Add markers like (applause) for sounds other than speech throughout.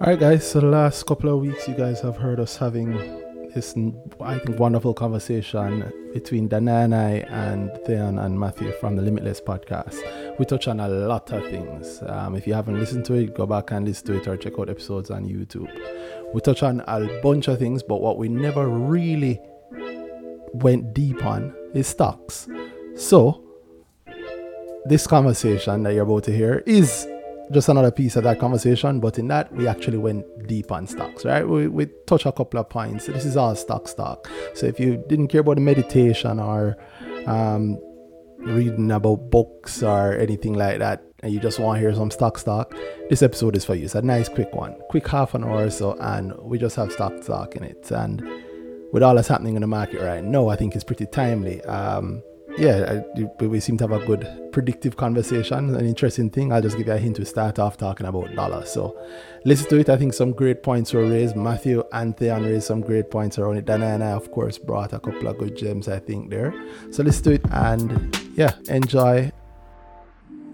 All right, guys. So the last couple of weeks, you guys have heard us having this, I think, wonderful conversation between Dana and I and Thaon and Matthew from the Limitless podcast. We touch on a lot of things. Um, if you haven't listened to it, go back and listen to it or check out episodes on YouTube. We touch on a bunch of things, but what we never really went deep on is stocks. So, this conversation that you're about to hear is just another piece of that conversation, but in that we actually went deep on stocks, right? We, we touch a couple of points. This is all stock stock. So if you didn't care about the meditation or um, reading about books or anything like that, and you just want to hear some stock stock, this episode is for you. It's a nice quick one, quick half an hour or so, and we just have stock stock in it. And with all that's happening in the market right now, I think it's pretty timely. Um, yeah, I, we seem to have a good predictive conversation, an interesting thing. I'll just give you a hint to start off talking about dollars. So listen to it. I think some great points were raised. Matthew and Thaon raised some great points around it. Dana and I, of course, brought a couple of good gems, I think, there. So listen to it and yeah, enjoy.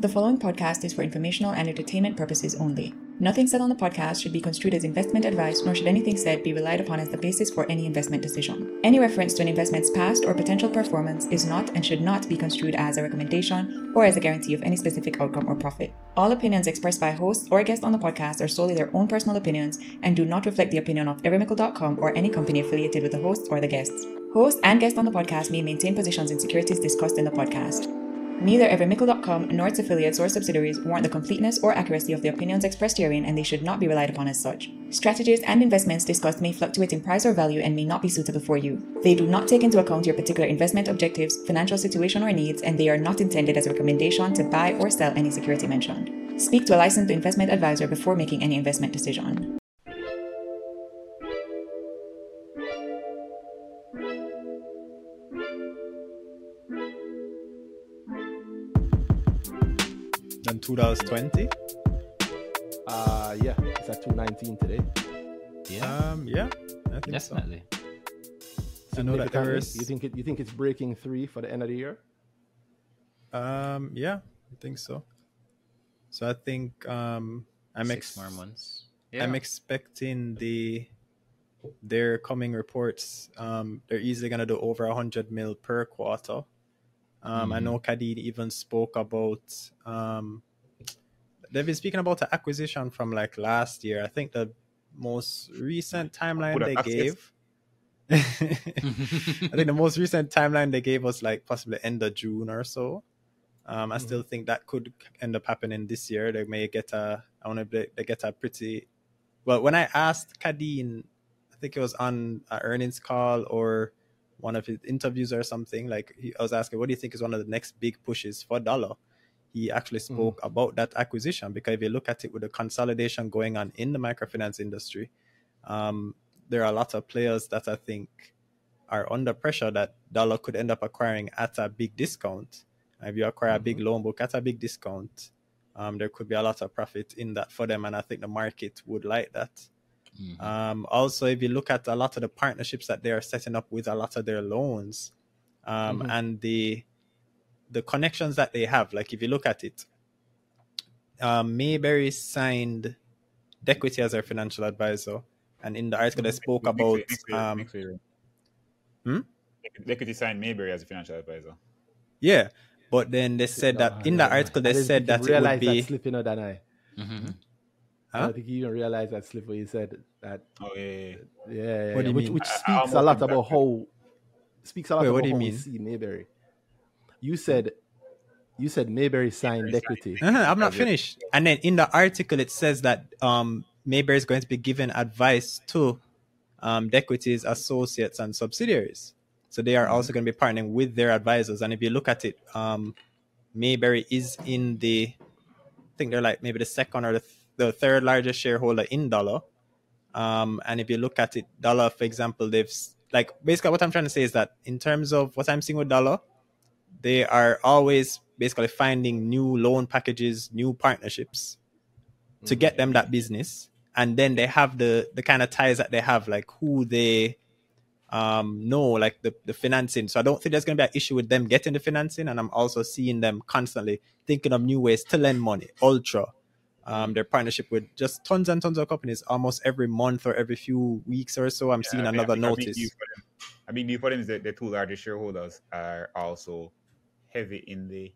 The following podcast is for informational and entertainment purposes only. Nothing said on the podcast should be construed as investment advice, nor should anything said be relied upon as the basis for any investment decision. Any reference to an investment's past or potential performance is not and should not be construed as a recommendation or as a guarantee of any specific outcome or profit. All opinions expressed by hosts or guests on the podcast are solely their own personal opinions and do not reflect the opinion of everymickle.com or any company affiliated with the hosts or the guests. Hosts and guests on the podcast may maintain positions in securities discussed in the podcast. Neither everymickle.com nor its affiliates or subsidiaries warrant the completeness or accuracy of the opinions expressed herein, and they should not be relied upon as such. Strategies and investments discussed may fluctuate in price or value and may not be suitable for you. They do not take into account your particular investment objectives, financial situation, or needs, and they are not intended as a recommendation to buy or sell any security mentioned. Speak to a licensed investment advisor before making any investment decision. 2020. Uh, yeah, it's at 219 today. Yeah, Um, yeah, I think definitely. So. I know that Significantly? there's, You think it? You think it's breaking three for the end of the year? um, yeah, I think so. So I think um, I'm Six ex- more months. I'm expecting the their coming reports. Um, they're easily gonna do over hundred mil per quarter. Um, I Mhm. know Kadeen even spoke about. Um, they've been speaking about the acquisition from like last year. I think the most recent timeline they gave. (laughs) I think the most recent timeline they gave was like possibly end of June or so. Um, I Mhm. still think that could end up happening this year. They may get a, I want to, they get a pretty. Well, when I asked Kadeen, I think it was on an earnings call or one of his interviews or something. Like he, I was asking, what do you think is one of the next big pushes for Dolla? He actually spoke about that acquisition because if you look at it with the consolidation going on in the microfinance industry, um, there are a lot of players that I think are under pressure that Dolla could end up acquiring at a big discount. If you acquire a big loan book at a big discount, um, there could be a lot of profit in that for them, and I think the market would like that. Mhm. Um, also, if you look at a lot of the partnerships that they are setting up with a lot of their loans, um, Mhm. and the the connections that they have, like if you look at it, um, Mayberry signed Dequity as their financial advisor, and in the article they spoke Next about week, next week, um, next week. Hmm? They could sign Mayberry as a financial advisor. yeah, but then they said that in the article they said that you it would be that slip, than I. Mhm. I Huh? don't think you even realized that slip where you said that. Oh yeah, yeah, yeah. Yeah, yeah, yeah, which, which I- I speaks a lot about how speaks a lot Wait, about what do you how we mean? see Mayberry. You said you said Mayberry signed equity. Uh-huh, (laughs) I'm not finished. And then in the article, it says that um, Mayberry is going to be giving advice to um, Dequity's associates and subsidiaries. So they are also going to be partnering with their advisors. And if you look at it, um, Mayberry is in the, I think they're like maybe the second or the, th- the third largest shareholder in Dolla. Um, and if you look at it, Dolla, for example, they've like basically what I'm trying to say is that in terms of what I'm seeing with Dolla, they are always basically finding new loan packages, new partnerships to get them that business. And then they have the the kind of ties that they have, like who they um know, like the, the financing. So I don't think there's gonna be an issue with them getting the financing. And I'm also seeing them constantly thinking of new ways to lend money. Ultra, Um, their partnership with just tons and tons of companies. Almost every month or every few weeks or so, I'm seeing I mean, I another a big notice. deal for them- A big deal for them is that the two largest shareholders are also heavy in the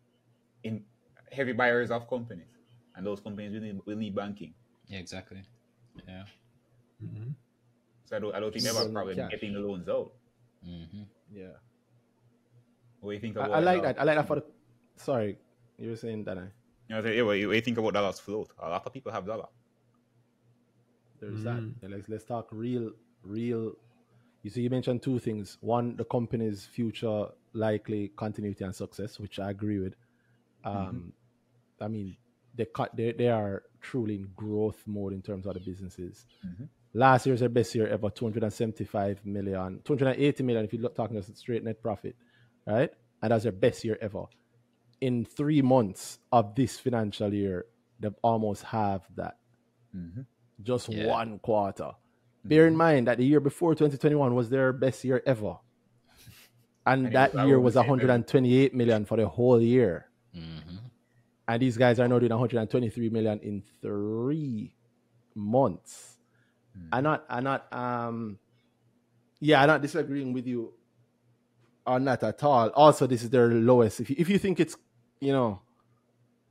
in heavy buyers of companies, and those companies will need, will need banking. Yeah, exactly. Yeah. Mhm. So I don't, I don't think they have a problem cash. getting the loans out. hmm Yeah. What do you think I, about I like that. I like that for the. Sorry, you were saying that. I You know, yeah, what you, you think about Dolla's float? A lot of people have Dolla. There's Mm. that. Let's let's talk real, real. You see, you mentioned two things. One, the company's future likely continuity and success, which I agree with. Um, I mean, they cut. They they are truly in growth mode in terms of the businesses. Mhm. Last year's their best year ever, 275 million, 280 million if you look talking about straight net profit, right? And that's their best year ever. In three months of this financial year, they've almost halved that Mm-hmm. just Yeah. one quarter. Bear in mind that the year before 2021 was their best year ever. And And that year was the same 128 million for the whole year. hmm And these guys are now doing 123 million in three months. I'm not, I'm not, um, yeah, I'm not disagreeing with you on that at all. Also, this is their lowest. If you, if you think it's, you know,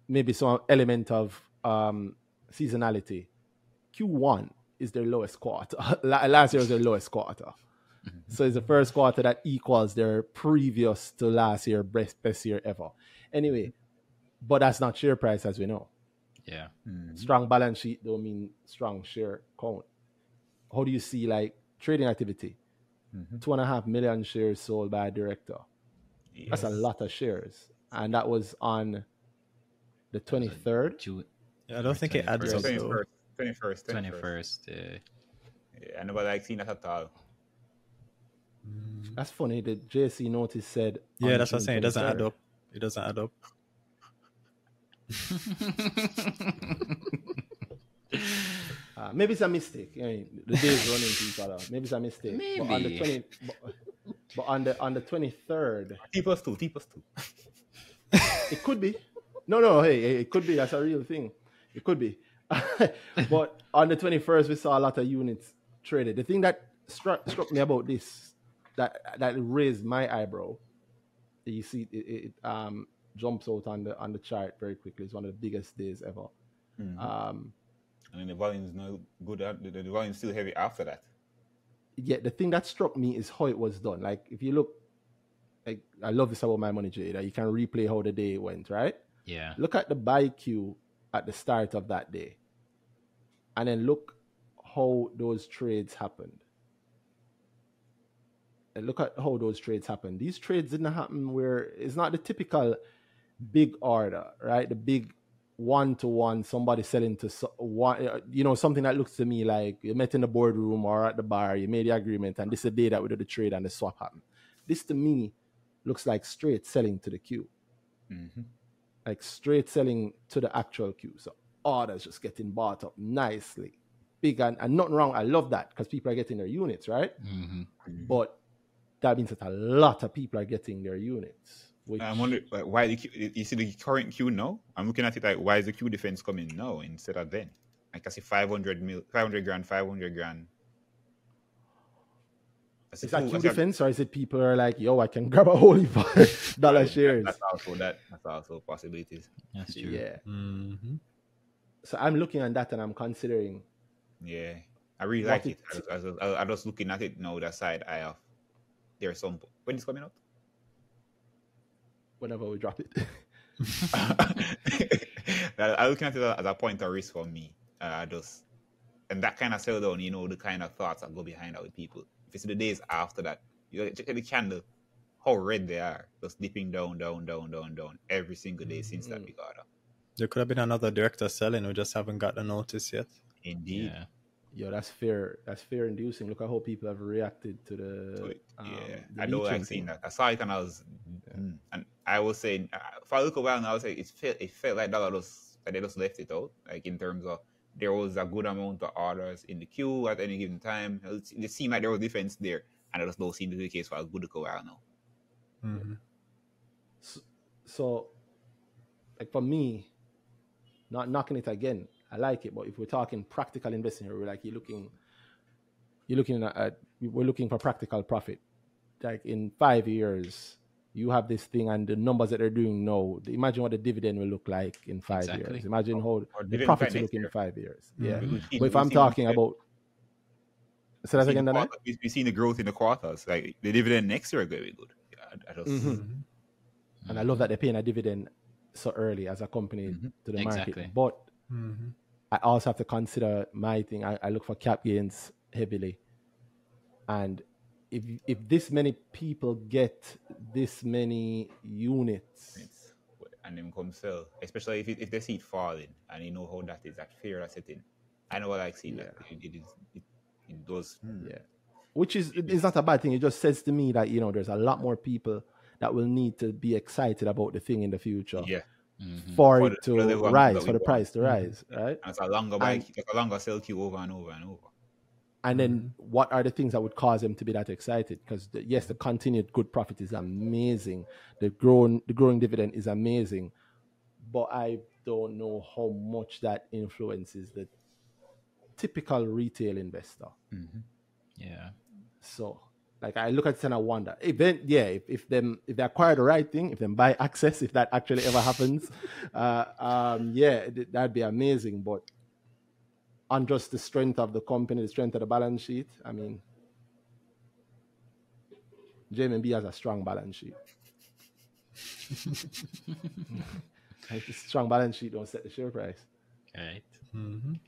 maybe some element of um, seasonality, Q1 is their lowest quarter. (laughs) Last year was their lowest quarter. So it's the first quarter that equals their previous to last year best, best year ever. Anyway, but that's not share price as we know. Yeah. Strong balance sheet don't mean strong share count. How do you see like trading activity? Two and a half million shares sold by a director. That's a lot of shares. And that was on the 23rd. Two, Yeah, I don't think it adds up. 21st. though. 21st, 21st, 21st. 21st. Uh, Yeah, I never like seen that at all. That's funny. The JSE notice said. Yeah, that's what I'm saying. It doesn't add up. It doesn't add up. (laughs) Uh, maybe it's a mistake. I mean, the days (laughs) running to each other. Maybe it's a mistake. But on the Maybe. 20, but, but on the on the 23rd, T plus two, T plus two. (laughs) it could be. No, no, hey, hey, it could be. That's a real thing. It could be. but on the 21st, we saw a lot of units traded. The thing that struck struck me about this, that that raised my eyebrow, you see, it, it um jumps out on the on the chart very quickly. It's one of the biggest days ever. Um, And then the volume's no good. at- The, the volume's still heavy after that. yeah, the thing that struck me is how it was done. Like if you look, like I love this about MyMoneyJA, that you can replay how the day went, right? yeah. Look at the buy queue at the start of that day, and then look how those trades happened. Look at how those trades happened. These trades didn't happen where it's not the typical big order, right? The big one to one, somebody selling to so, one, uh, you know, something that looks to me like you met in the boardroom or at the bar, you made the agreement, and this is the day that we do the trade and the swap happened. This to me looks like straight selling to the queue like straight selling to the actual queue. So orders just getting bought up nicely, big and, and nothing wrong. I love that because people are getting their units, right? hmm But that means that a lot of people are getting their units. Which I'm wondering like, why the queue, you see the current queue now. I'm looking at it like why is the queue defense coming now instead of then? Like I see 500 mil, 500 grand, 500 grand. I see is that queue I see- defense or is it people are like, yo, I can grab a whole heap of (laughs) Dolla shares? That's also that. That's also possibilities. That's true. Yeah. hmm So I'm looking at that and I'm considering Yeah, I really What like it- it. I, was- I, was- I, was- I was looking at it now. That side eye of there's some when it's coming out. whenever we drop it. (laughs) I, I looking at it as a point of risk for me. Uh, just and that kind of sell down, you know, the kind of thoughts that go behind that with people. If it's the days after that, you check the candle, how red they are, just dipping down, down, down, down, down every single day since that big order. There could have been another director selling. We just haven't got the notice yet. Indeed. Yeah. Yo, that's fair. That's fair inducing. Look at how people have reacted to the. Um, yeah, the I don't leeching like seeing thing. that. I saw it and I was, mm, and I was saying, uh, for a little while now, I was saying it felt it felt like Dolla just that they just left it out, like in terms of there was a good amount of orders in the queue at any given time. It, it seemed like there was defense there, and I just don't seem to be the case for a good while now. hmm so like for me, not knocking it again, I like it. But if we're talking practical investing we're like you're looking, you're looking at, at we're looking for practical profit. Like in five years, you have this thing and the numbers that they're doing now. Imagine what the dividend will look like in five Exactly. years. Imagine how Or the dividend profits will next look in five years. Mhm. Yeah. We've seen- But if I'm talking about, say that we've again, the quarter- We've we've seen the growth in the quarters. Like the dividend next year are going to be good. I, I just, Mhm. and I love that they're paying a dividend so early as a company Mhm. to the Exactly. market. But Mhm. I also have to consider my thing. I, I look for cap gains heavily, and if if this many people get this many units, It's, and them come sell, especially if, it, if they see it falling and you know how that is, that fear that's setting. I know what I like seeing that it, it is it, it does. hmm. yeah, which is it's not a bad thing. It just says to me that you know there's a lot more people that will need to be excited about the thing in the future Yeah, Mhm. for, For it the- to for the rise, for the want. price to mm-hmm. rise, right? and it's a longer buy, And- it's a longer sell queue over and over and over. And then mm-hmm. what are the things that would cause them to be that excited? Because the, yes, the continued good profit is amazing. The growing the growing dividend is amazing, but I don't know how much that influences the typical retail investor. Mm-hmm. Yeah. So like I look at it and I wonder. If then yeah, if, if them if they acquire the right thing, if them buy access, if that actually ever happens, (laughs) uh, um, yeah, th- that'd be amazing. But on just the strength of the company, the strength of the balance sheet, I mean, JMB has a strong balance sheet. (laughs) Like, the strong balance sheet don't set the share price. Right. Mhm.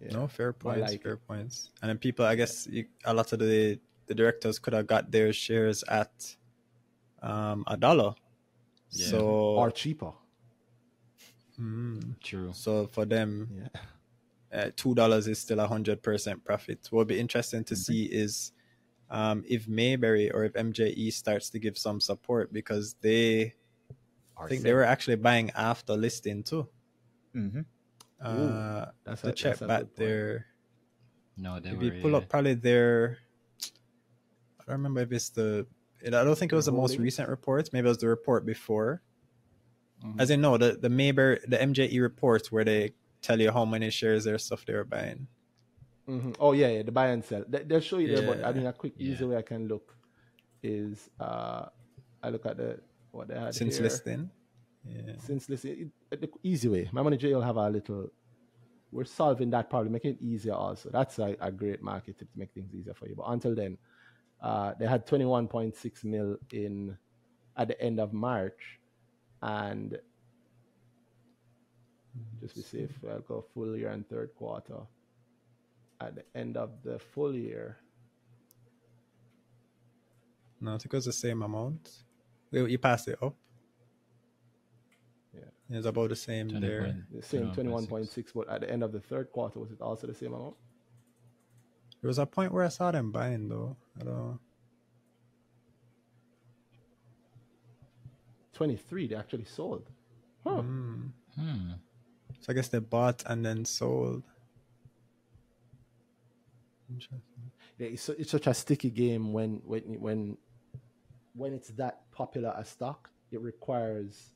Yeah. No, fair points. like fair it. points. And then people, I guess, you, a lot of the the directors could have got their shares at um, a dollar. Yeah. So, Or cheaper. Mm. True. so for them, Yeah. uh, two dollars is still a hundred percent profit. What will be interesting Mm-hmm. to see is um, if Mayberry or if MJE starts to give some support because they, I think they were actually buying after listing too. Mm-hmm. Uh, That's to a- check that's back good point. their No, they if were. you pull yeah. up probably their I don't remember if it's the I don't think it was the most recent reports. Maybe it was the report before. Mhm. As in no, the, the Mayber the MJE reports where they tell you how many shares their stuff they were buying. hmm Oh yeah, yeah, the buy and sell. They, they'll show you there, but I mean, a quick, easy way I can look is uh, I look at the what they had Since here. listing. Yeah. Since listing, it, the easy way. MyMoneyJA will have a little. We're solving that problem, making it easier. Also, that's a, a great market tip to make things easier for you. But until then, uh, they had 21.6 mil in at the end of March, and just be safe, I'll go full year and third quarter. At the end of the full year, No, I think it was the same amount. You you passed it up. Yeah. It's about the same 20 there. the same 21.6. 21.6, but at the end of the third quarter, was it also the same amount? There was a point where I saw them buying though. I don't 23, they actually sold. Huh. Mm. Hmm. So I guess they bought and then sold. Interesting. Yeah, it's, it's such a sticky game when when when when it's that popular a stock. It requires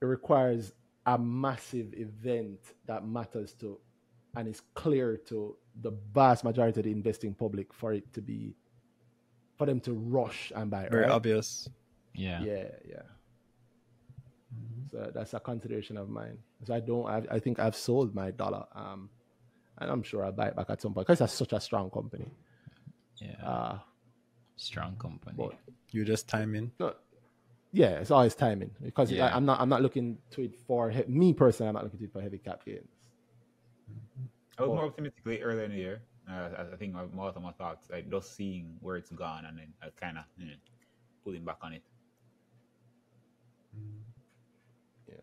it requires a massive event that matters to and it's clear to the vast majority of the investing public for it to be for them to rush and buy. Very right? obvious. Yeah. Yeah, yeah. So that's a consideration of mine. So I don't. I, I think I've sold my Dolla, um, and I'm sure I'll buy it back at some point because it's such a strong company. Yeah. Uh, Strong company. but You just timing. no, yeah, it's always timing because Yeah. I, am not. I'm not looking to it for he- me personally. I'm not looking to it for heavy cap gains. I was more optimistic earlier in the year. Uh, I, I think more of my thoughts, like just seeing where it's gone and then I kind of you know, pulling back on it. Yeah.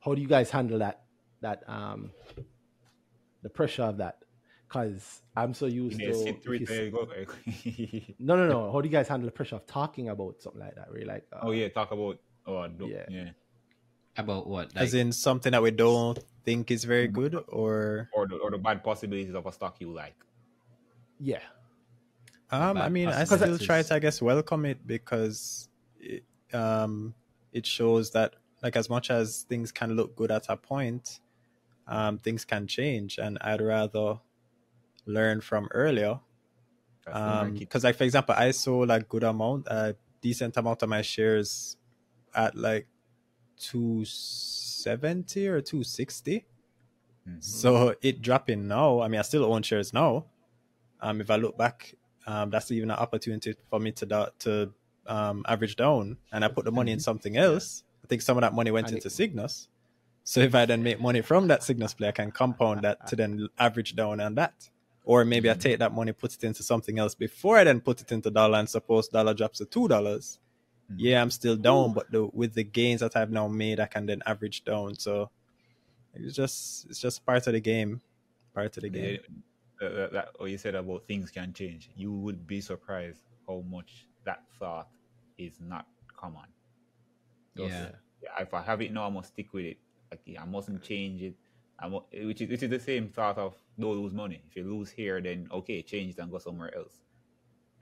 How do you guys handle that? That um, the pressure of that, because I'm so used Yeah, to. sit through if it, you there s- (laughs) no, no, no. How do you guys handle the pressure of talking about something like that? Really, like, uh, oh yeah, talk about oh do- Yeah. yeah. About what? As in something that we don't think is very Mm. good or or the or the bad possibilities of a stock you like. yeah, Um, I mean, I still try to, I guess, welcome it because it, um, it shows that, like, as much as things can look good at a point, um, things can change, and I'd rather learn from earlier. That's the. Because, like for example, I sold a good amount, a decent amount of my shares at like two seventy or two sixty. Mhm. So it dropping now. I mean, I still own shares now. Um, if I look back, um, that's even an opportunity for me to to um, average down, and I put the money in something else. I think some of that money went And it- into Sygnus. So if I then make money from that Sygnus play, I can compound that to then average down on that. Or maybe I take that money, put it into something else before I then put it into Dolla, and suppose Dolla drops to two dollars. Mhm. Yeah, I'm still down, but the, with the gains that I've now made, I can then average down. So it's just it's just part of the game, part of the game. Yeah, that, that, that, what you said about things can change. You would be surprised how much that thought is not common. Just, Yeah. yeah, If I have it now, I must stick with it. Like, I mustn't change it. I mu- which is which is the same thought of don't lose money. If you lose here, then okay, change it and go somewhere else.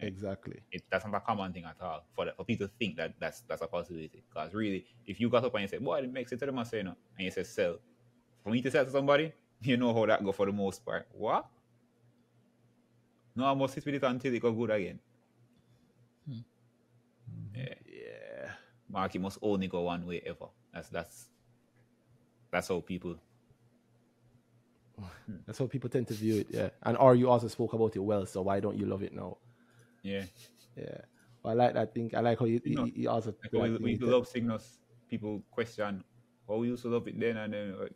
Exactly. It, that's not a common thing at all for for people to think that that's that's a possibility. Because really, if you got up and you say, "Boy, it makes it to the say no, and you say sell. For me to sell to somebody, (laughs) you know how that go for the most part. What? No, I must sit with it until it go good again. Hmm. Yeah, Yeah. market must only go one way ever. That's that's that's how people. (laughs) That's how people tend to view it. Yeah. And or you also spoke about it well, so why don't you love it now? Yeah, Yeah. Well, I like that thing. I like how you, You know, you, you also like like when, when when you you tell- love Sygnus. people question, "Oh, we used to love it then," and then uh,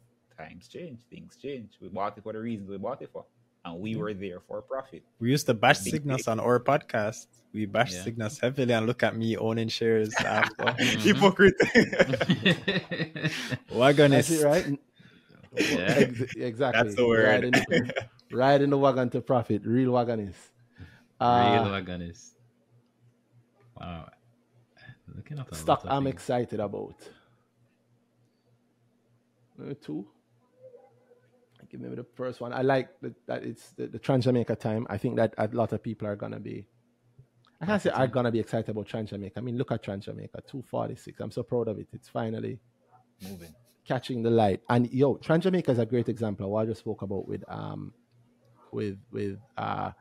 times change, things change. We bought it for the reasons we bought it for, and we were there for profit. We used to bash Sygnus on our podcast. We bashed Yeah. Sygnus heavily, and look at me owning shares (laughs) after. Hypocrite. (laughs) Wagon That's is it, right? Yeah. Ex- exactly. That's the word. Riding, the- riding the wagon to profit. Real wagon is. Uh. Wow. Looking up a stock I'm things. excited about. Maybe two. Give me the first one. I like that, that it's the, the Trans Jamaica time. I think that a lot of people are gonna be. I can't say are gonna be excited about Trans Jamaica. I mean, look at Trans Jamaica, two forty six. I'm so proud of it. It's finally Moving. catching the light. And yo, Trans Jamaica is a great example of what I just spoke about with um with with uh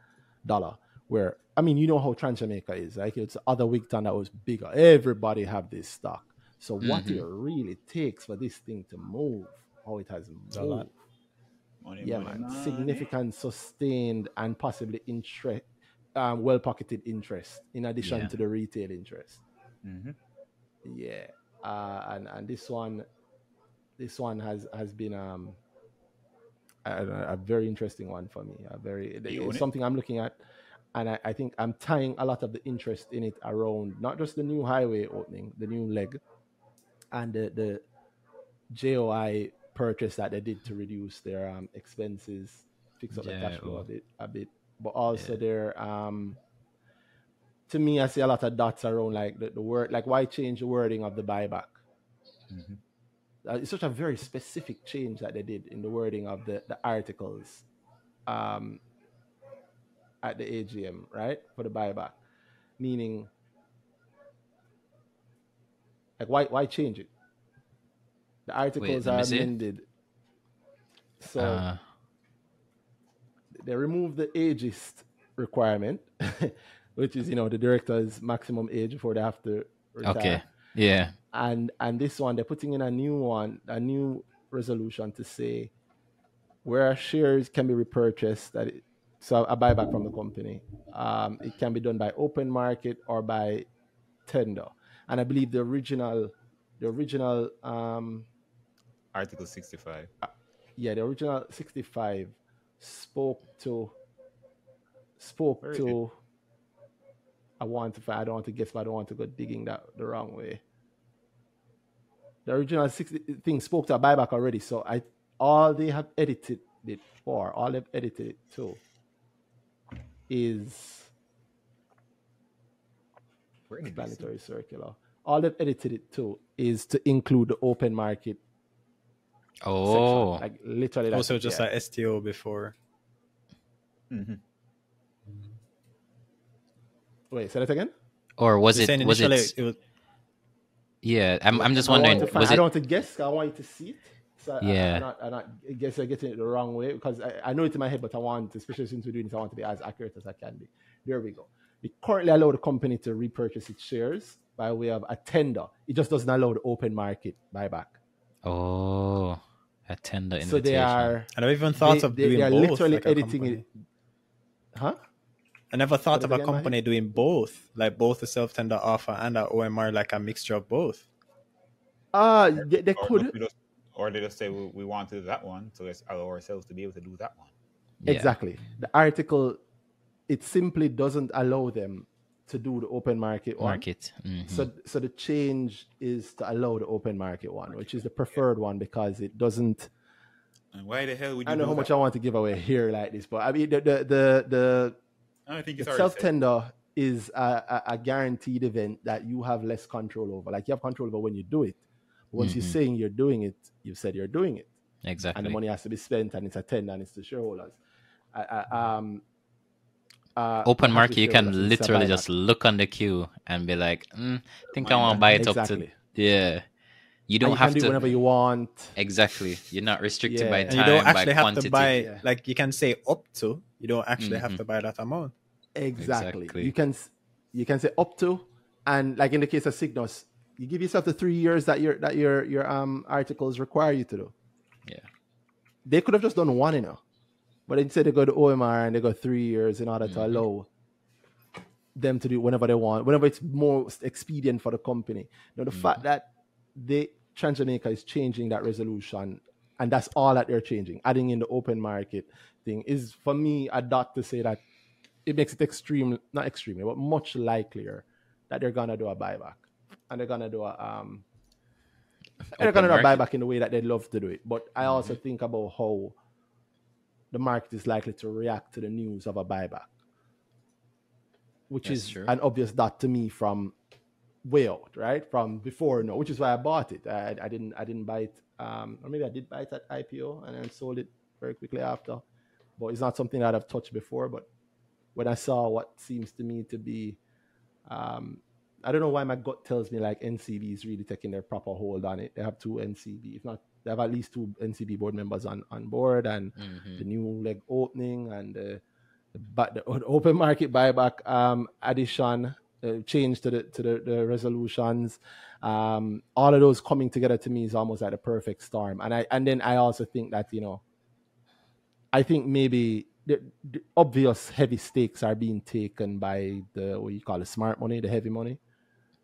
Dolla. Where I mean, you know how Trans Jamaica is. Like it's the other Wigton that was bigger. Everybody have this stock. So what Mhm. it really takes for this thing to move, how it has moved. A lot. Money, Yeah, money, man. money. Significant, sustained, and possibly interest, um, well pocketed interest in addition Yeah. to the retail interest. Mhm. Yeah, uh, and and this one, this one has has been um a, a very interesting one for me. A very You own it's it? something I'm looking at, and I, I think I'm tying a lot of the interest in it around not just the new highway opening, the new leg, and the the JIO purchase that they did to reduce their um, expenses, fix up the cash flow a bit, a bit, but also Yeah. their um to me, I see a lot of dots around like the, the word, like why change the wording of the buyback? Mhm. Uh, it's such a very specific change that they did in the wording of the, the articles um, at the AGM, right? For the buyback. Meaning, like, why, why change it? The articles me are amended. So Uh, they remove the ageist requirement, (laughs) which is, you know, the director's maximum age before they have to retire okay. Yeah. and and this one they're putting in a new one a new resolution to say where shares can be repurchased that it, so a buyback from the company. Um, it can be done by open market or by tender. And i believe the original the original um, Article 65. yeah the original 65 spoke to spoke Where is to i want to i don't want to guess but i don't want to go digging that the wrong way. The original 60 thing spoke to a buyback already so i all they have edited it for all they've edited it to is Where did this explanatory circular all they've edited it to is to include the open market Oh. section. like literally that's also it, just yeah. like STO before. Mm-hmm. wait say that again or was You're it? Was it? it was Yeah. I'm. I'm just wondering. to find- Was I don't want to guess. I want you to see it. So I- Yeah. I, I'm not, I'm not, I guess I'm getting it the wrong way because I, I know it's in my head, but I want, especially since we're doing this, I want to be as accurate as I can be. There we go. We currently allow the company to repurchase its shares by way of a tender. It just doesn't allow the open market buyback. Oh, a tender invitation. So they are, And I've even thought they, of they, doing they are both. literally like editing it. Huh? I never thought Say of a company doing both, like both a self tender offer and an OMR, like a mixture of both. Ah, they, they could. We just, or they just say we, we want to do that one, so let's allow ourselves to be able to do that one. Yeah. Exactly. The article, it simply doesn't allow them to do the open market one. market. Mhm. So, so the change is to allow the open market one, which is the preferred one because it doesn't. And why the hell would you I know do how much? I want to give away here like this, but I mean the the the the, I think it's self tender is a, a, a guaranteed event that you have less control over. Like you have control over when you do it. But once you're Mhm. saying you're doing it, you've said you're doing it. exactly. and the money has to be spent, and it's a tender, and it's the shareholders. I, I, um, uh, Open market, you can shareholders, it's a literally just look on the queue and be like, mm, think I want to buy it up to. Yeah. You don't you have can do to. whenever you want. Exactly. You're not restricted by Yeah. time, And you don't by actually have quantity. to buy, Yeah. like you can say up to, you don't actually have Mhm. to buy that amount. Exactly. Exactly. You can you can say up to, and like in the case of Sygnus, you give yourself the three years that your that your your um articles require you to do. Yeah. They could have just done one, you know, but instead they go to OMR and they go three years in order to Mm-hmm. allow them to do whenever they want, whenever it's most expedient for the company. Now the Mm-hmm. fact that they Transjamaica is changing that resolution, and that's all that they're changing, adding in the open market thing is for me a dot to say that it makes it extreme, not extremely, but much likelier that they're gonna do a buyback, and they're gonna do a um, they're gonna do a market. buyback in the way that they'd love to do it. But I also Mm-hmm. think about how the market is likely to react to the news of a buyback, which That's is true. an obvious dot to me from way out, right? From before, no, which is why I bought it. I, I didn't, I didn't buy it, um, or maybe I did buy it at IPO and then sold it very quickly after. But it's not something that I've touched before. But when I saw what seems to me to be, um, I don't know why my gut tells me like NCB is really taking their proper hold on it. They have two NCB, if not, they have at least two NCB board members on, on board, and Mhm. the new leg opening and the, the, bu- the o- open market buyback um, addition, uh, change to the to the, the resolutions. Um, all of those coming together to me is almost like a perfect storm. And I and then I also think that you know, I think maybe the, the obvious heavy stakes are being taken by the what you call the smart money, the heavy money.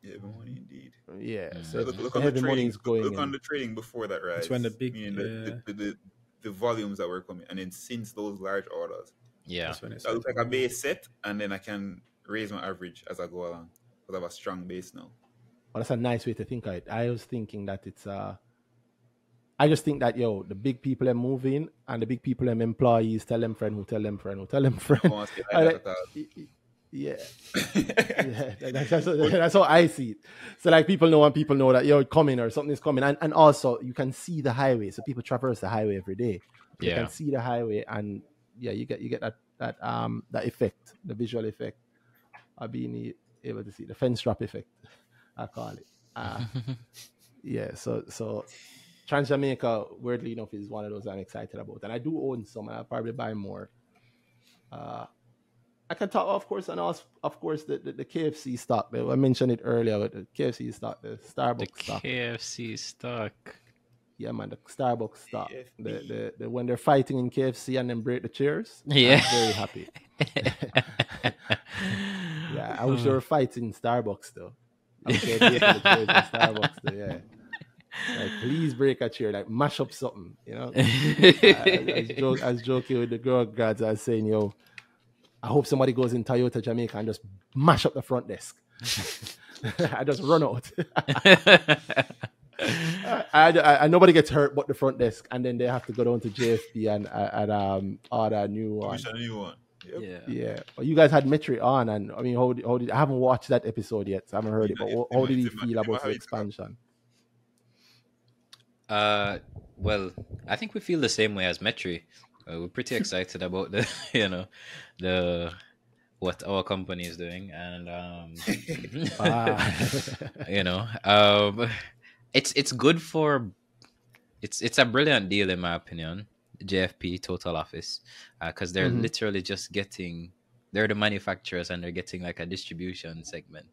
Yeah, the money indeed. Yeah, Mm. so Look, look on the heavy money trading. is Look, going. look on the trading before that rise. It's when the big, meaning the, the, the, the, the volumes that were coming, and then since those large orders, Yeah. That's when it's that looks like a base set, and then I can raise my average as I go along because I have a strong base now. Well, that's a nice way to think of it. I was thinking that it's uh I just think that yo, the big people are moving and the big people and employees tell them friend who tell them friend who tell them friend. I want to say I like like- that yeah. (laughs) Yeah, that's, that's, (laughs) that's how I see it. So like people know and people know that you're coming or something is coming, and and also you can see the highway. So people traverse the highway every day. You Yeah. can see the highway, and yeah, you get you get that that um that effect, the visual effect of being able to see the fence strap effect. I call it. Uh, (laughs) yeah. So so Trans Jamaica, weirdly enough, is one of those I'm excited about, and I do own some. and I'll probably buy more. Uh, I can talk, of course, and also, of course, the, the, the KFC stock. I mentioned it earlier. but the KFC stock, the The Starbucks stock. KFC stock. Yeah, man, the Starbucks stock. The, the, the when they're fighting in KFC and then break the chairs. Yeah. I'm very happy. (laughs) Yeah, I wish they were fighting Starbucks though. I wish they were the in Starbucks though. Yeah, like please break a chair, like mash up something. You know, (laughs) I, I, was joke, I was joking with the girl grads. I was saying, yo, I hope somebody goes in Toyota Jamaica and just mash up the front desk. (laughs) (laughs) I just run out. (laughs) I, I, I- nobody gets hurt but the front desk, and then they have to go down to JFP and uh, and um order a new one. Wish a new one. Yep. yeah. Yeah, but you guys had Metri on, and I mean, how did, how did I haven't watched that episode yet, so I haven't heard it. But how, how did he feel about the expansion? Uh, well, I think we feel the same way as Metri. Uh, we're pretty excited about the, (laughs) you know, the what our company is doing, and um, (laughs) (laughs) you know, um, it's it's good for it's it's a brilliant deal in my opinion. JFP Total Office, because they're Mhm. literally just getting they're the manufacturers and they're getting like a distribution segment.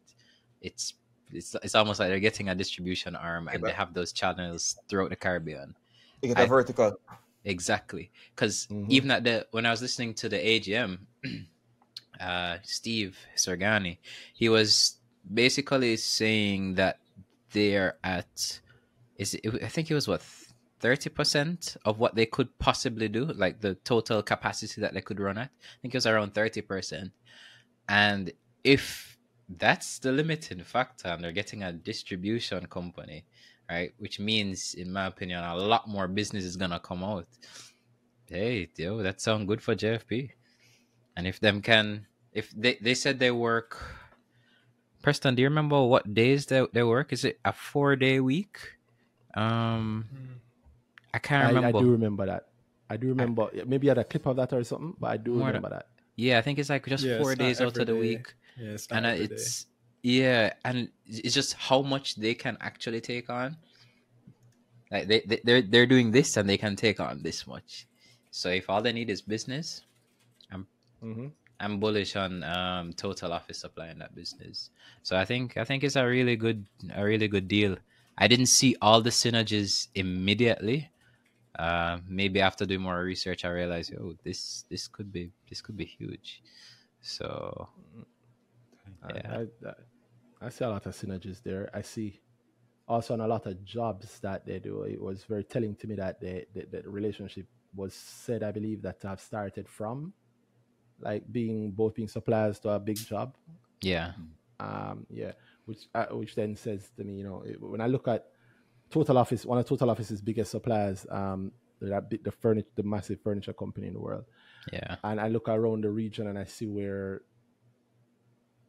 It's it's it's almost like they're getting a distribution arm and they have those channels throughout the Caribbean. You get I- vertical. Exactly, because Mhm. even at the when I was listening to the AGM, (clears throat) uh, Steve Sergani, he was basically saying that they're at is it, I think it was what thirty percent of what they could possibly do, like the total capacity that they could run at. I think it was around thirty percent, and if that's the limiting factor, and they're getting a distribution company, right? Which means, in my opinion, a lot more business is gonna come out. Hey, yo, that sound good for JFP. And if them can, if they they said they work, Preston, do you remember what days they they work? Is it a four day week? Um, I can't I, I do remember that. I do remember. maybe I had a clip of that or something, but I do More remember that. Yeah, I think it's like just Yeah, four days out of the day. week, Yeah, it's not and uh, every day. it's yeah, and it's just how much they can actually take on. Like they, they they're they're doing this and they can take on this much. So if all they need is business, hmm I'm bullish on um, total office supply in that business. So I think I think it's a really good a really good deal. I didn't see all the synergies immediately. Uh, maybe after doing more research, I realized, oh, this this could be this could be huge. So Yeah. I, I, I see a lot of synergies there. I see also on a lot of jobs that they do. It was very telling to me that they, the, the relationship was said, I believe, that to have started from like being both being suppliers to a big job. yeah, Um, yeah, which uh, which then says to me, you know, it- when I look at Total Office, one of Total Office's biggest suppliers, um, that big, the furniture, the massive furniture company in the world, yeah, and I look around the region and I see where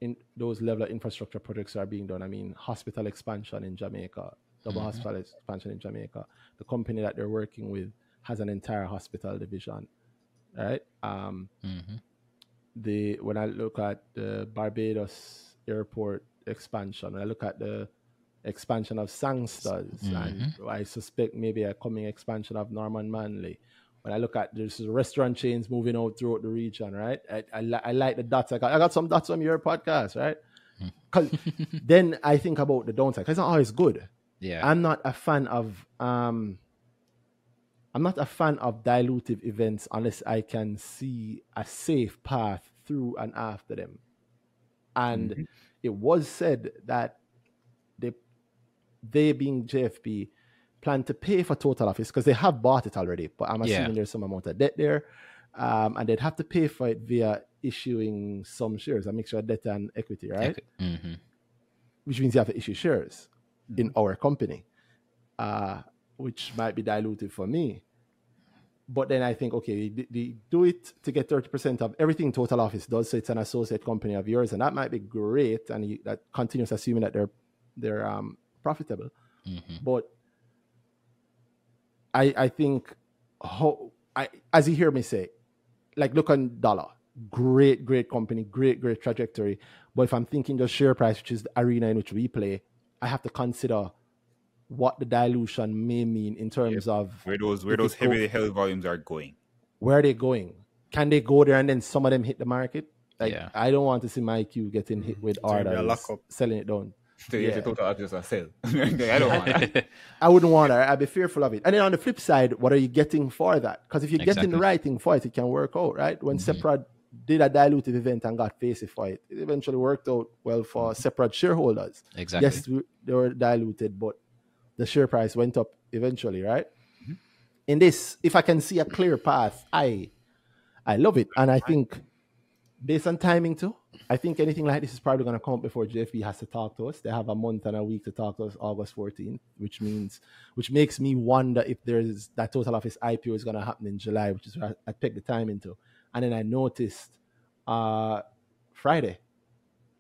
in those level of infrastructure projects are being done. I mean, hospital expansion in Jamaica, double Mhm. hospital expansion in Jamaica. The company that they're working with has an entire hospital division, right? Um, hmm the when I look at the Barbados airport expansion, when I look at the expansion of Sangsters, and I suspect maybe a coming expansion of Norman Manley. When I look at there's restaurant chains moving out throughout the region, right? I, I, li- I like the dots. I got I got some dots on your podcast, right? (laughs) Because then I think about the downside. Because it's not always good. yeah, I'm not a fan of um I'm not a fan of dilutive events unless I can see a safe path through and after them. And it was said that they they being JFP plan to pay for total office because they have bought it already, but I'm assuming Yeah. there's some amount of debt there. Um, and they'd have to pay for it via issuing some shares, a mixture of debt and equity, right? hmm which means you have to issue shares in our company, uh, which might be dilutive for me. But then I think, okay, they, they do it to get 30% of everything Total Office does. So it's an associate company of yours, and that might be great. And you, that continues assuming that they're they're um, profitable. hmm But I I think how I as you hear me say, like look on Dolla, great great company, great great trajectory. But if I'm thinking just share price, which is the arena in which we play, I have to consider what the dilution may mean in terms of Where those where those go- heavy volumes are going. where are they going? Can they go there and then some of them hit the market? Like Yeah. I don't want to see my queue getting hit mm-hmm. with gonna be a selling it down. So yeah. Yeah. total office a sell. I don't want that. I wouldn't want that. I'd be fearful of it. And then on the flip side, what are you getting for that? Because if you're getting the right thing for it, it can work out, right? When Mhm. Seprod did a dilutive event and got facey for it, it eventually worked out well for Seprod shareholders. exactly. Yes, they were diluted, but the share price went up eventually, right? In this, if I can see a clear path, I I love it. And I think based on timing too, I think anything like this is probably gonna come up before JFP has to talk to us. They have a month and a week to talk to us August 14th, which means which makes me wonder if there's that total office IPO is gonna happen in July, which is where I, I picked the time into. And then I noticed uh Friday,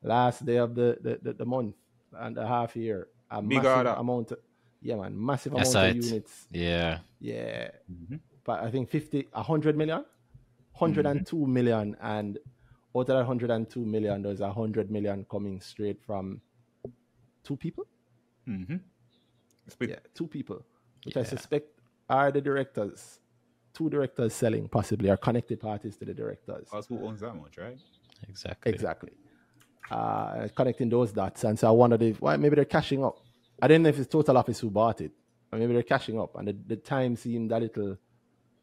last day of the the, the, the month and a half year, a Big massive order. amount of, yeah man, massive amount of units. yeah, Yeah. Mhm. But I think 50, 100 million? 102 million. And out of that 102 million, there's 100 million coming straight from two people? Mhm. Split. Yeah, two people. Which I suspect are the directors, two directors selling possibly, are connected parties to the directors. Us who owns that much, right? Exactly. Exactly. Uh, connecting those dots. And so I wondered if, why maybe they're cashing up. I didn't know if it's Total Office who bought it, or maybe they're cashing up. And the, the time seemed a little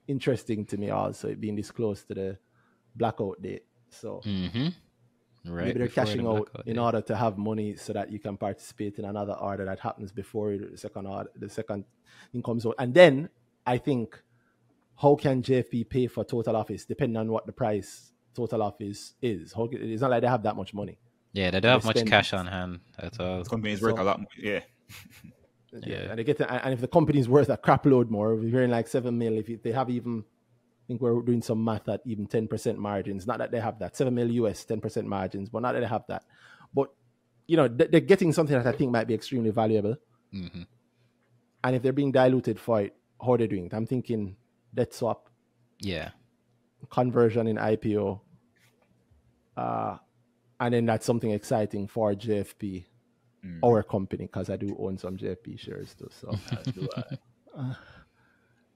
interesting to me also, it being this close to the blackout date. So Mm-hmm. Right. maybe they're before the cashing out blackout, in yeah. order to have money so that you can participate in another order that happens before the second order, the second thing comes out. And then I think, how can JFP pay for Total Office depending on what the price Total Office is? How, it's not like they have that much money. Yeah, they don't have they much cash on hand at all. Companies work So- a lot more. Yeah. (laughs) Yeah, Yeah. and they get to, and if the company's worth a crap load more, we're hearing like seven mil. If they have even, I think we're doing some math at even ten percent margins. Not that they have that seven mil US, ten percent margins, but not that they have that. But you know, they- they're getting something that I think might be extremely valuable. hmm And if they're being diluted for it, how are they doing it? I'm thinking debt swap, Yeah. conversion in IPO, uh, and then that's something exciting for JFP, our company, because I do own some JFP shares too. So, (laughs) (laughs)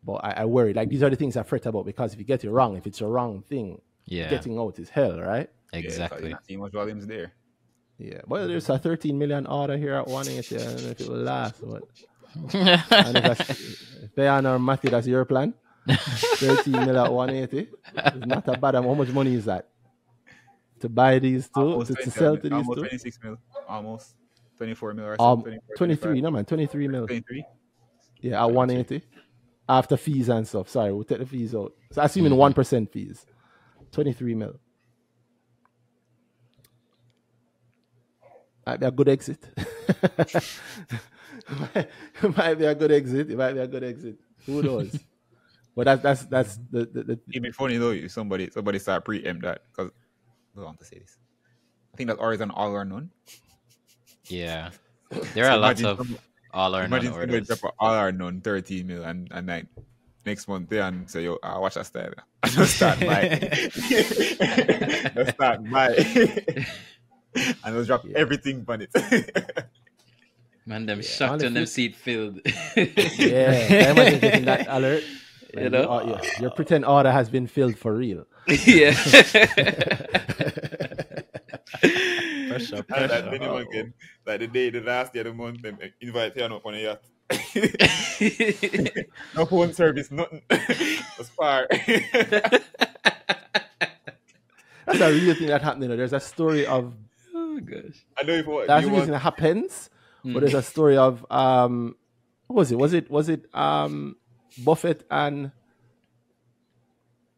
but I, I worry. Like these are the things I fret about because if you get it wrong, if it's a wrong thing, Yeah. getting out is hell, right? Exactly. you're not seeing much volumes there. Yeah. Well, there's a 13 million order here at 180. I don't know if it will last, but (laughs) and if, that's, if they are our Matthew, that's your plan. (laughs) 13 million at 180. It's not a bad. amount. How much money is that? To buy these two, Almost to, to sell to these almost two? 26 mil. Almost 24 mil or so. Um, 24, 23, no man, 23 mil. 23. Yeah, at 180. After fees and stuff. Sorry, we'll take the fees out. So assuming Mm-hmm. 1% fees. 23 mil. Might be a good exit. (laughs) might, might be a good exit. It might be a good exit. Who knows? (laughs) but that's that's that's the, the, the It'd be funny though if somebody somebody start preempt that because I don't want to say this. I think that's always an all or none. Yeah. (laughs) There are lots of some- all or none Imagine somebody orders. drop a all or none 13 mil and, and like next month there and say, yo, I watch that style. (laughs) I just start buy. just (laughs) start buy. (laughs) and they'll drop everything on it. Man, them shocked and them honestly- seat filled. yeah. I imagine getting that alert. You Like, know? uh, yeah, your pretend order has been filled for real. yeah. Pressure, And pressure. that minimum can, like the day, the last day of the month, them invite you up on a yacht. (laughs) no phone service, nothing. (laughs) That's far. (laughs) That's a real thing that happened. You know, there's a story of oh gosh. I know if what That's you the reason want. it happens. But there's a story of um, what was it? Was it was it um, Buffett and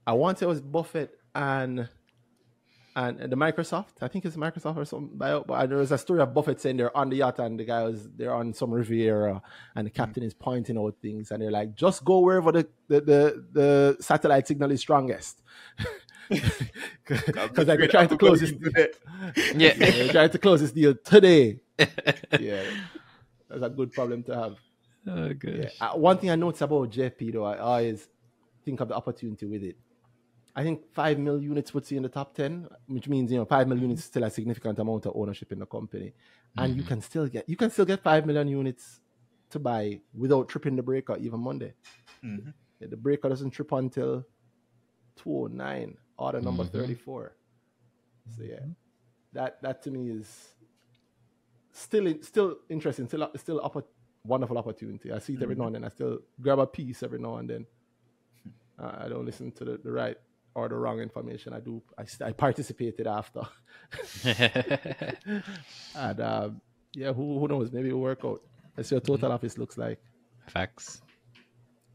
I want to say it was Buffett and and the Microsoft. I think it's Microsoft or something. But but there was a story of Buffett saying they're on the yacht and the guy was they're on some Riviera and the captain is pointing out things and they're like, just go wherever the the the, the satellite signal is strongest. Because like they're trying to close this deal. Yeah. (laughs) they're trying to close this deal today. (laughs) yeah, that's a good problem to have. Oh gosh. Yeah. Uh, one thing I notice about JP though, I always think of the opportunity with it. I think five mil units would you in the top ten, which means you know five mil units is still a significant amount of ownership in the company, and you can still get you can still get five million units to buy without tripping the breaker even Monday. Mhm. Yeah, the breaker doesn't trip until two oh nine, order number Mhm. thirty four. So yeah, that that to me is still still interesting, still still up a wonderful opportunity. I see it every now and then. I still grab a piece every now and then. Uh, I don't listen to the, the right or the wrong information. I do. I, I participated after, (laughs) and um, yeah, who who knows? Maybe it'll work out. Let's see what total office looks like. Facts.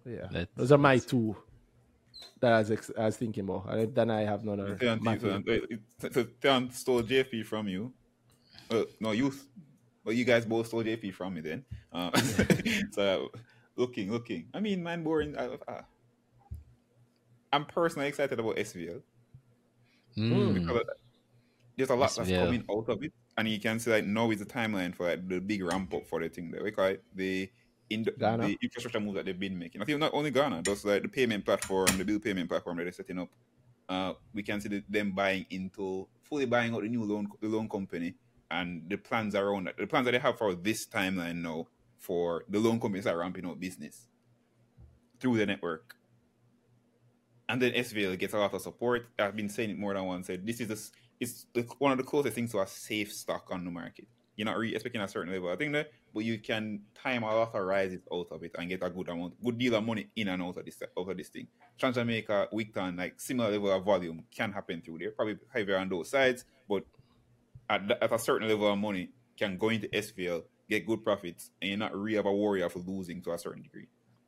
Yeah, Let's- those are my two that I was, ex- I was thinking about. And then I have none other. Thaon, my Thaon, two. so Thaon stole JP from you. Uh, no, you. Well, you guys both stole JP from me then. Uh, (laughs) so looking, looking. I mean, man, boring. Uh, I'm personally excited about SVL Mm. because there's a lot that's coming out of it, and you can see like now is the timeline for like the big ramp up for the thing that we call it the in the, Ghana? the infrastructure move that they've been making. I think not only Ghana, just like the payment platform, the bill payment platform that they're setting up. Uh, we can see the, them buying into fully buying out the new loan the loan company and the plans around that. The plans that they have for this timeline now for the loan companies are ramping up business through the network. And then SVL gets a lot of support. I've been saying it more than once. This is a, it's the, one of the closest things to a safe stock on the market. You're not really expecting a certain level, I think that, but you can time a lot of rises out of it and get a good amount, good deal of money in and out of this out of this thing. Transjamaica, Wigton, like similar level of volume can happen through there. Probably heavier on those sides, but at, at a certain level of money can go into SVL, get good profits, and you're not really have a worry of losing to a certain degree.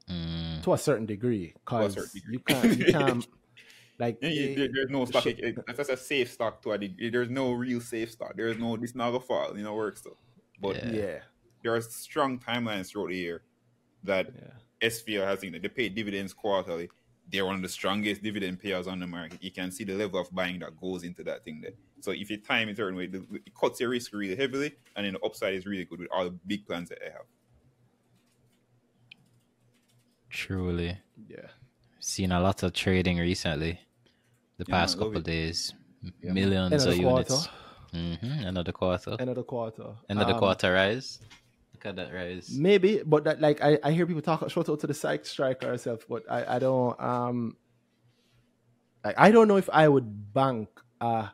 Mm. To a certain degree, because you can't, you (laughs) can't, like, Yeah, you- eh, there- there's no stock. shit. It, it- that's a safe stock to a degree. There's no real safe stock. There's no this not gonna fall. You know, work stuff. But Yeah. yeah, there are strong timelines throughout the year that yeah. SVL has. You know, they pay dividends quarterly. They're one of the strongest dividend payers on the market. You can see the level of buying that goes into that thing there. So if you time it a certain way, it cuts your risk really heavily, and then the upside is really good with all the big plans that they have. Truly. yeah. Seen a lot of trading recently. The Yeah, past couple it. days. Yeah, Millions End of of quarter. units. hmm Another quarter. Another quarter. Another Um, quarter rise. Look at that rise. Maybe, but that like I, I hear people talk shout out to the psych striker herself, but I, I don't um like I don't know if I would bank uh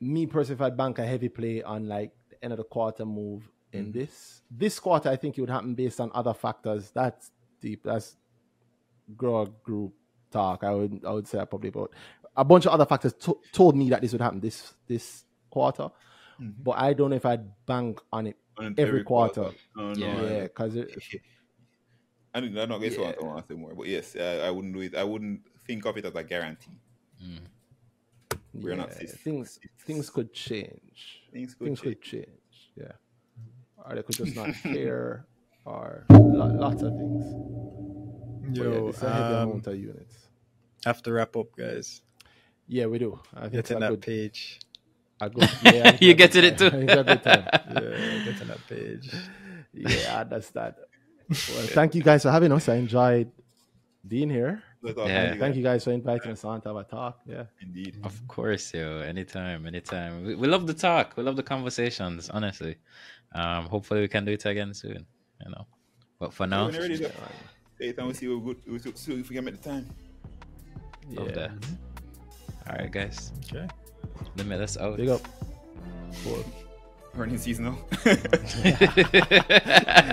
me personally if I'd bank a heavy play on like the end of the quarter move in Mm. this. This quarter I think it would happen based on other factors. That's deep. That's grow group talk. I would I would say probably about a bunch of other factors to- told me that this would happen this this quarter. Mhm. But I don't know if I'd bank on it On every quarter. No, no, Yeah. I- yeah, because (laughs) I don't, I don't guess what I Yeah. want to say more, but yes, I, I wouldn't do it. I wouldn't think of it as a guarantee. Mm. We're not Yeah, sis- things sis- things could change. Things could things change. could change. Yeah, or they could just not (laughs) care, or lo- lots of things. But yeah, Yo, it's a heavy um, amount of units. have to wrap up, guys. Yeah, we do. I think it's Get in that good, page. a good. Yeah, (laughs) You it's a get good in it too. (laughs) It's a good time. (laughs) Yeah, get in that page. Yeah, I understand. Well, thank you guys for having us. I enjoyed being here. Yeah. Thank you guys for inviting us on to have a talk. Yeah. Indeed. Of course, yo. Anytime, anytime. We, we love the talk. We love the conversations, honestly. Um, hopefully we can do it again soon. You know. But for now, When you're ready, though, take time. We see what good. We see- see if we can make the time. love Yeah. that. All right, guys. Okay. Limitless out. Big up. Cool. Earning season now. (laughs)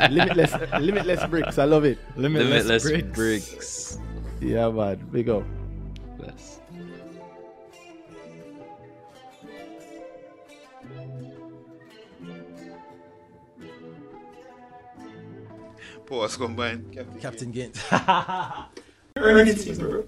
limitless, limitless bricks. I love it. Limitless, bricks. bricks. Yeah, man. Big up. Bless. Pause combined. Captain Gint. Season, (laughs) bro.